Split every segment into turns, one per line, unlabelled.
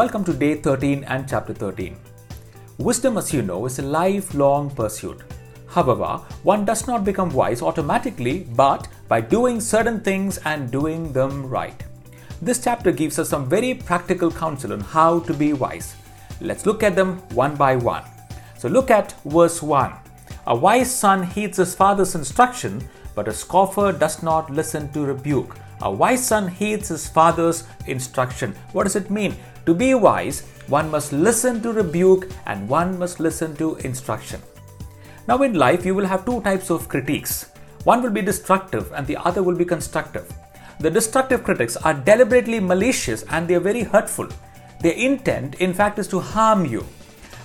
welcome to day 13 and chapter 13. Wisdom, as you know, is a lifelong pursuit. However, one does not become wise automatically, but by doing certain things and doing them right. This chapter gives us some very practical counsel on how to be wise. Let's look at them one by one. So, look at verse 1. A wise son heeds his father's instruction, but a scoffer does not listen to rebuke. A wise son heeds his father's instruction. What does it mean? To be wise, one must listen to rebuke and one must listen to instruction. Now, in life, you will have two types of critiques. One will be destructive and the other will be constructive. The destructive critics are deliberately malicious and they are very hurtful. Their intent, in fact, is to harm you.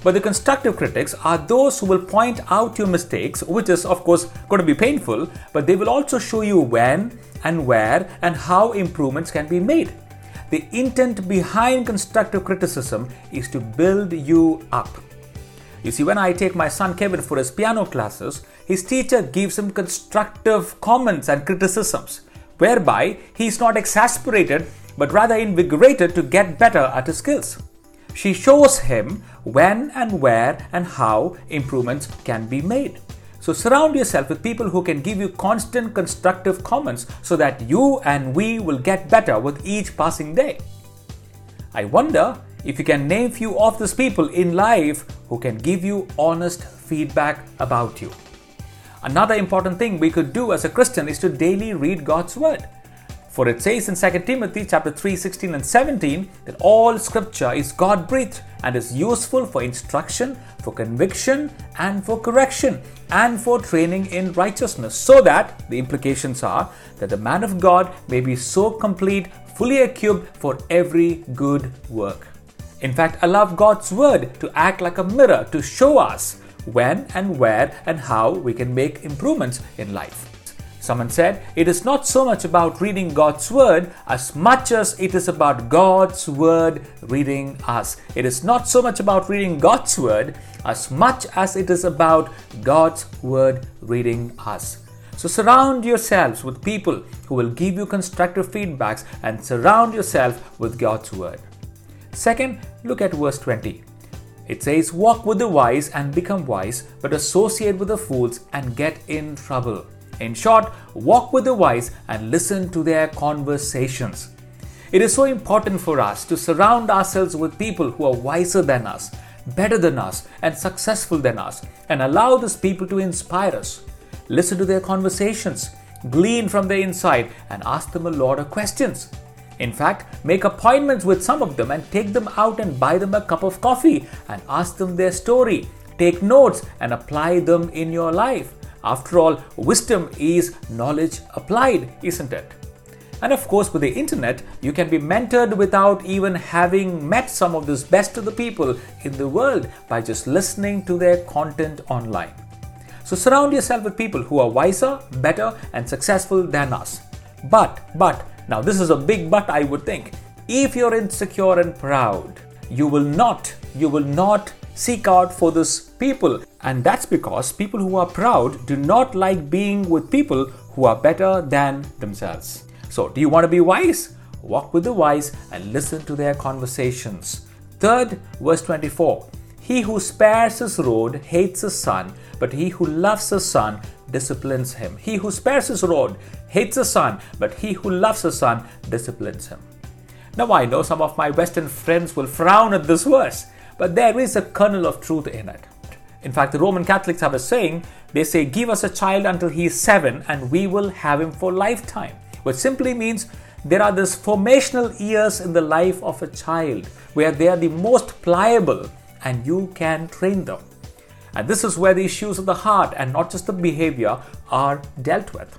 But the constructive critics are those who will point out your mistakes, which is, of course, going to be painful, but they will also show you when and where and how improvements can be made. The intent behind constructive criticism is to build you up. You see, when I take my son Kevin for his piano classes, his teacher gives him constructive comments and criticisms, whereby he is not exasperated but rather invigorated to get better at his skills. She shows him when and where and how improvements can be made. So surround yourself with people who can give you constant constructive comments so that you and we will get better with each passing day. I wonder if you can name few of these people in life who can give you honest feedback about you. Another important thing we could do as a Christian is to daily read God's word. For it says in 2 Timothy chapter 3, 16 and 17 that all scripture is God breathed and is useful for instruction, for conviction, and for correction, and for training in righteousness, so that the implications are that the man of God may be so complete, fully equipped for every good work. In fact, allow God's word to act like a mirror to show us when and where and how we can make improvements in life. Someone said, It is not so much about reading God's Word as much as it is about God's Word reading us. It is not so much about reading God's Word as much as it is about God's Word reading us. So surround yourselves with people who will give you constructive feedbacks and surround yourself with God's Word. Second, look at verse 20. It says, Walk with the wise and become wise, but associate with the fools and get in trouble. In short, walk with the wise and listen to their conversations. It is so important for us to surround ourselves with people who are wiser than us, better than us, and successful than us, and allow these people to inspire us. Listen to their conversations, glean from their insight, and ask them a lot of questions. In fact, make appointments with some of them and take them out and buy them a cup of coffee and ask them their story. Take notes and apply them in your life. After all, wisdom is knowledge applied, isn't it? And of course, with the internet, you can be mentored without even having met some of the best of the people in the world by just listening to their content online. So surround yourself with people who are wiser, better, and successful than us. But, but, now this is a big but I would think. If you're insecure and proud, you will not, you will not seek out for this people. And that's because people who are proud do not like being with people who are better than themselves. So, do you want to be wise? Walk with the wise and listen to their conversations. Third, verse 24 He who spares his rod hates his son, but he who loves his son disciplines him. He who spares his rod hates his son, but he who loves his son disciplines him. Now, I know some of my Western friends will frown at this verse but there is a kernel of truth in it. In fact, the Roman Catholics have a saying they say, Give us a child until he is seven, and we will have him for lifetime, which simply means there are these formational years in the life of a child where they are the most pliable and you can train them. And this is where the issues of the heart and not just the behavior are dealt with.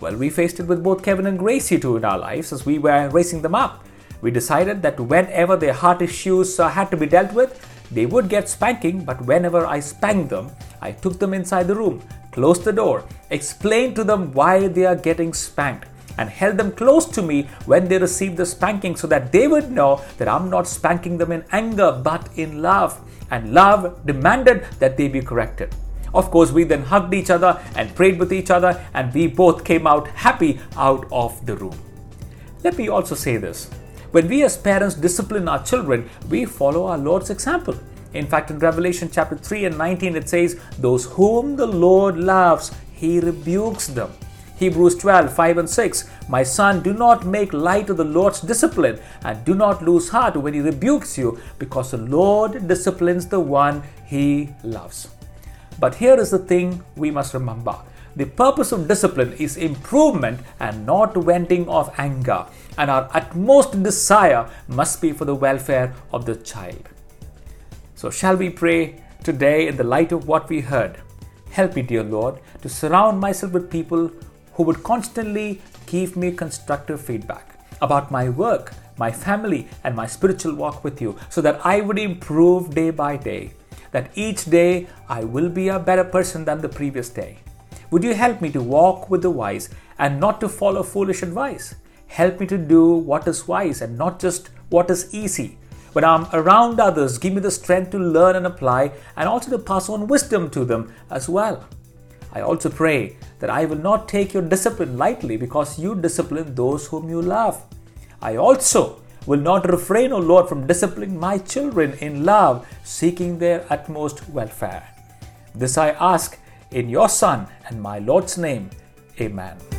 Well, we faced it with both Kevin and Gracie too in our lives as we were raising them up. We decided that whenever their heart issues uh, had to be dealt with, they would get spanking, but whenever I spanked them, I took them inside the room, closed the door, explained to them why they are getting spanked, and held them close to me when they received the spanking so that they would know that I'm not spanking them in anger but in love. And love demanded that they be corrected. Of course, we then hugged each other and prayed with each other, and we both came out happy out of the room. Let me also say this When we as parents discipline our children, we follow our Lord's example. In fact, in Revelation chapter 3 and 19, it says, Those whom the Lord loves, he rebukes them. Hebrews 12, 5 and 6. My son, do not make light of the Lord's discipline, and do not lose heart when he rebukes you, because the Lord disciplines the one he loves. But here is the thing we must remember the purpose of discipline is improvement and not venting of anger, and our utmost desire must be for the welfare of the child. So, shall we pray today in the light of what we heard? Help me, dear Lord, to surround myself with people who would constantly give me constructive feedback about my work, my family, and my spiritual walk with you so that I would improve day by day. That each day I will be a better person than the previous day. Would you help me to walk with the wise and not to follow foolish advice? Help me to do what is wise and not just what is easy. When I'm around others, give me the strength to learn and apply and also to pass on wisdom to them as well. I also pray that I will not take your discipline lightly because you discipline those whom you love. I also will not refrain, O Lord, from disciplining my children in love, seeking their utmost welfare. This I ask in your Son and my Lord's name. Amen.